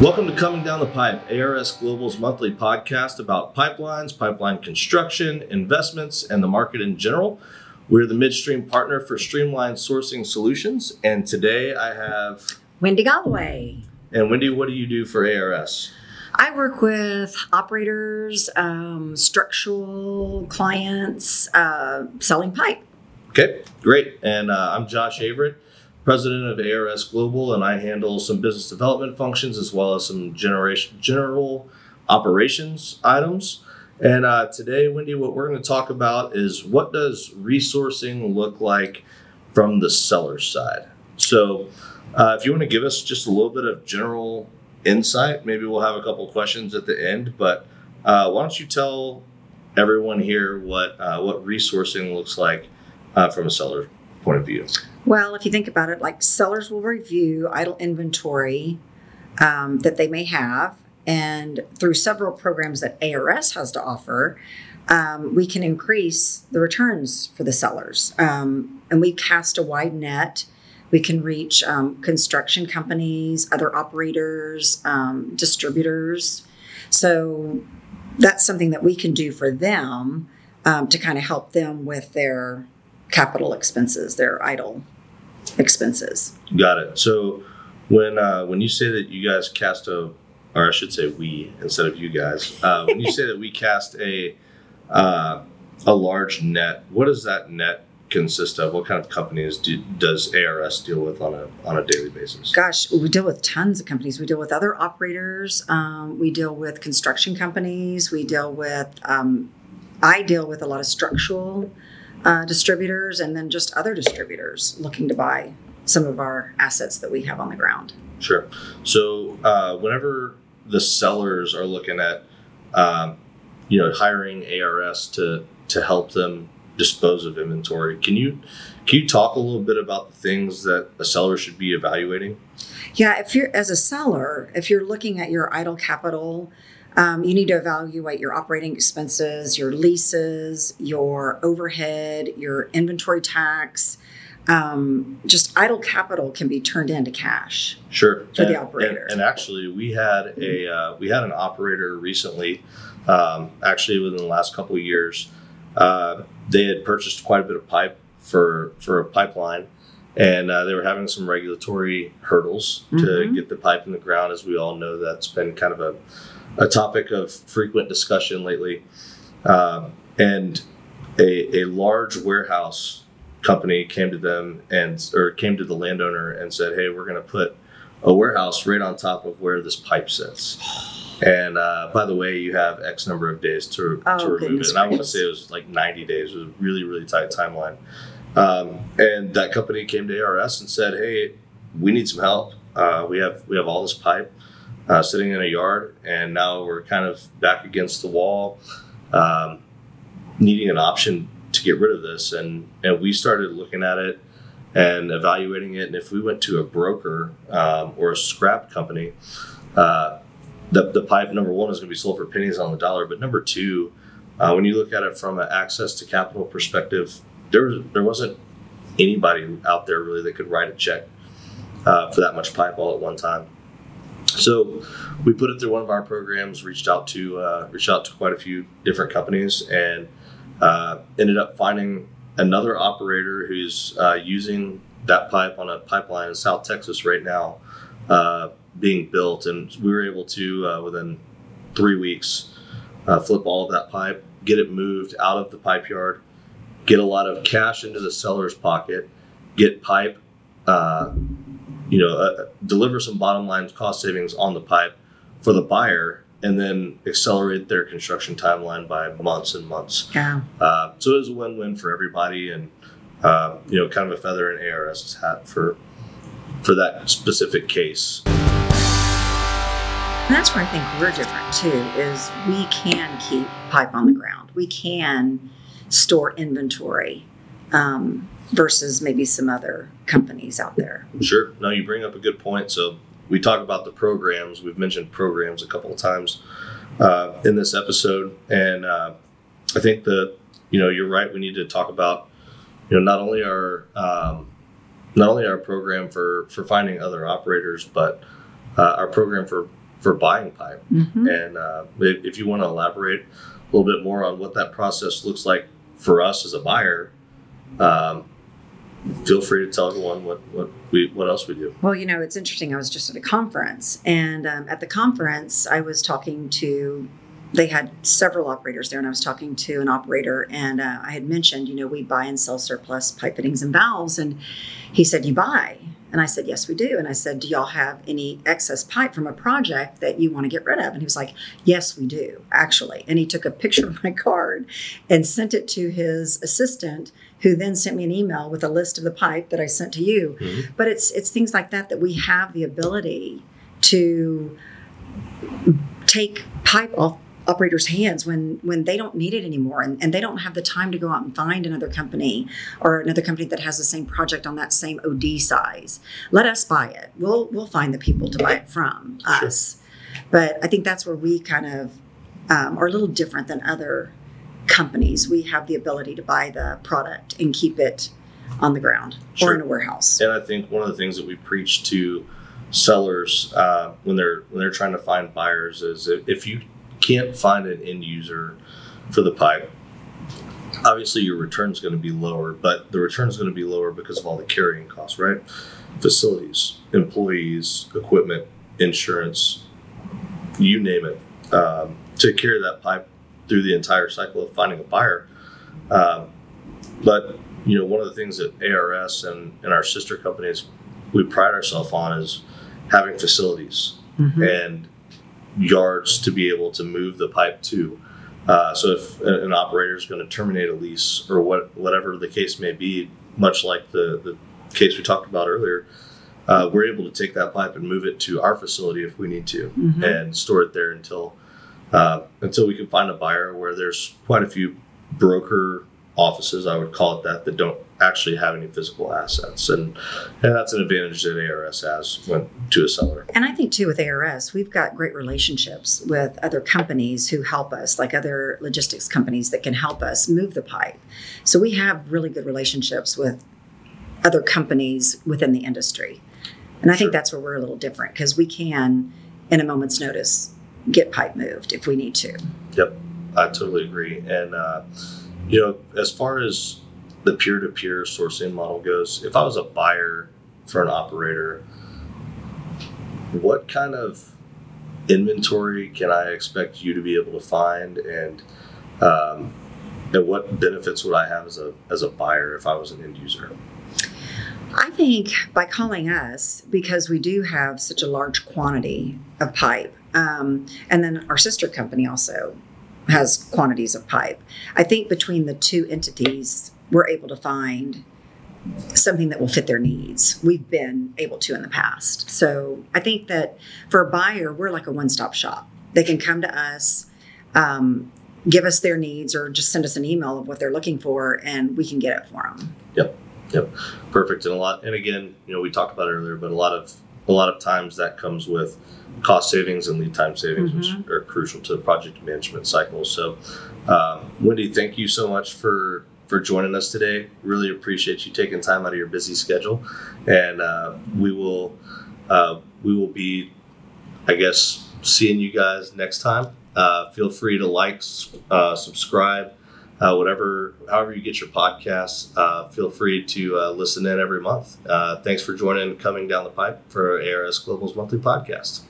Welcome to Coming Down the Pipe, ARS Global's monthly podcast about pipelines, pipeline construction, investments, and the market in general. We're the midstream partner for Streamline Sourcing Solutions, and today I have. Wendy Goloway. And Wendy, what do you do for ARS? I work with operators, um, structural clients, uh, selling pipe. Okay, great. And uh, I'm Josh Averitt, president of ARS Global, and I handle some business development functions as well as some generation general operations items. And uh, today, Wendy, what we're going to talk about is what does resourcing look like from the seller side. So, uh, if you want to give us just a little bit of general insight, maybe we'll have a couple questions at the end. But uh, why don't you tell everyone here what uh, what resourcing looks like uh, from a seller point of view? Well, if you think about it, like sellers will review idle inventory um, that they may have, and through several programs that ARS has to offer, um, we can increase the returns for the sellers. Um, and we cast a wide net. We can reach um, construction companies, other operators, um, distributors. So that's something that we can do for them um, to kind of help them with their capital expenses, their idle expenses. Got it. So when uh, when you say that you guys cast a, or I should say we instead of you guys, uh, when you say that we cast a uh, a large net, what does that net consist of? What kind of companies do, does ARS deal with on a on a daily basis? Gosh, we deal with tons of companies. We deal with other operators. Um, we deal with construction companies. We deal with. Um, I deal with a lot of structural uh, distributors and then just other distributors looking to buy some of our assets that we have on the ground. Sure. So uh, whenever the sellers are looking at, um, you know, hiring ARS to to help them dispose of inventory, can you can you talk a little bit about the things that a seller should be evaluating? Yeah, if you're as a seller, if you're looking at your idle capital um, you need to evaluate your operating expenses, your leases, your overhead, your inventory tax. Um, just idle capital can be turned into cash. Sure. For and, the operator. And, and, actually, we had a uh, we had an operator recently. Um, actually, within the last couple of years, uh, they had purchased quite a bit of pipe for for a pipeline, and uh, they were having some regulatory hurdles mm-hmm. to get the pipe in the ground. As we all know, that's been kind of a a topic of frequent discussion lately. Um, and a, a large warehouse company came to them and or came to the landowner and said, "Hey, we're going to put a warehouse right on top of where this pipe sits." And uh, by the way, you have X number of days to, oh, to remove it. And I want to say it was like 90 days. It was a really, really tight timeline. Um, and that company came to ARS and said, "Hey, we need some help. Uh, we have we have all this pipe uh, sitting in a yard, and now we're kind of back against the wall, um, needing an option to get rid of this. And and we started looking at it and evaluating it. And if we went to a broker um, or a scrap company, uh, the the pipe number one is going to be sold for pennies on the dollar. But number two, uh, when you look at it from an access to capital perspective, there was, there wasn't anybody out there really that could write a check uh, for that much pipe all at one time. So we put it through one of our programs, reached out to uh, reached out to quite a few different companies, and uh, ended up finding another operator who's uh, using that pipe on a pipeline in South Texas right now, uh, being built, and we were able to uh, within three weeks uh, flip all of that pipe, get it moved out of the pipe yard, get a lot of cash into the seller's pocket, get pipe you know, uh, deliver some bottom line cost savings on the pipe for the buyer, and then accelerate their construction timeline by months and months. Yeah. Uh, so it was a win-win for everybody, and uh, you know, kind of a feather in ARS's hat for for that specific case. And that's where I think we're different too. Is we can keep pipe on the ground. We can store inventory. Um, versus maybe some other companies out there. Sure. No, you bring up a good point. So we talk about the programs. We've mentioned programs a couple of times uh, in this episode, and uh, I think that you know you're right. We need to talk about you know not only our um, not only our program for for finding other operators, but uh, our program for for buying pipe. Mhm. And uh, if you want to elaborate a little bit more on what that process looks like for us as a buyer, um, feel free to tell everyone what, what we what else we do. Well, you know, it's interesting. I was just at a conference, and um, at the conference, I was talking to. They had several operators there, and I was talking to an operator, and uh, I had mentioned, you know, we buy and sell surplus pipe fittings and valves, and he said, "You buy," and I said, "Yes, we do." And I said, "Do y'all have any excess pipe from a project that you want to get rid of?" And he was like, "Yes, we do, actually." And he took a picture of my card and sent it to his assistant, who then sent me an email with a list of the pipe that I sent to you Mhm. but it's it's things like that that we have the ability to take pipe off operators hands when when they don't need it anymore and, and they don't have the time to go out and find another company or another company that has the same project on that same od size let us buy it we'll we'll find the people to buy it from Sure. us but i think that's where we kind of um, are a little different than other companies we have the ability to buy the product and keep it on the ground Sure. or in a warehouse And I think one of the things that we preach to sellers uh, when they're when they're trying to find buyers is if, you can't find an end user for the pipe, obviously your return is going to be lower. But the return is going to be lower because of all the carrying costs, right? Facilities, employees, equipment, insurance, you name it. Um, to carry that pipe through the entire cycle of finding a buyer. Um, but you know, one of the things that ARS and, and our sister companies we pride ourselves on is having facilities Mhm. and yards to be able to move the pipe to. Uh, so if an operator is going to terminate a lease or what whatever the case may be, much like the the case we talked about earlier, uh, we're able to take that pipe and move it to our facility if we need to Mhm. and store it there until uh, until we can find a buyer. Where there's quite a few broker offices, I would call it that, that don't actually have any physical assets, and and that's an advantage that ARS has when to a seller. And I think too with ARS, we've got great relationships with other companies who help us, like other logistics companies that can help us move the pipe. So we have really good relationships with other companies within the industry. And I think that's where we're a little different because we can, in a moment's notice, get pipe moved if we need to. Yep, I totally agree. And, uh, you know, as far as the peer to peer sourcing model goes, if I was a buyer for an operator, what kind of inventory can I expect you to be able to find? And, um, and what benefits would I have as a, as a buyer if I was an end user? I think by calling us, because we do have such a large quantity of pipe, um, and then our sister company also has quantities of pipe. I think between the two entities, we're able to find something that will fit their needs. We've been able to in the past. So I think that for a buyer, we're like a one stop shop. They can come to us, um, give us their needs, or just send us an email of what they're looking for, and we can get it for them. Yep. Yep. Perfect. And a lot, and again, you know, we talked about it earlier, but a lot of, a lot of times that comes with cost savings and lead time savings, which are crucial to the project management cycle. So, um, Wendy, thank you so much for for joining us today. Really appreciate you taking time out of your busy schedule, and uh, we will uh, we will be, I guess, seeing you guys next time. Uh, feel free to like, uh, subscribe, uh, whatever, however you get your podcasts. Uh, feel free to uh, listen in every month. Uh, thanks for joining, coming down the pipe for ARS Global's monthly podcast.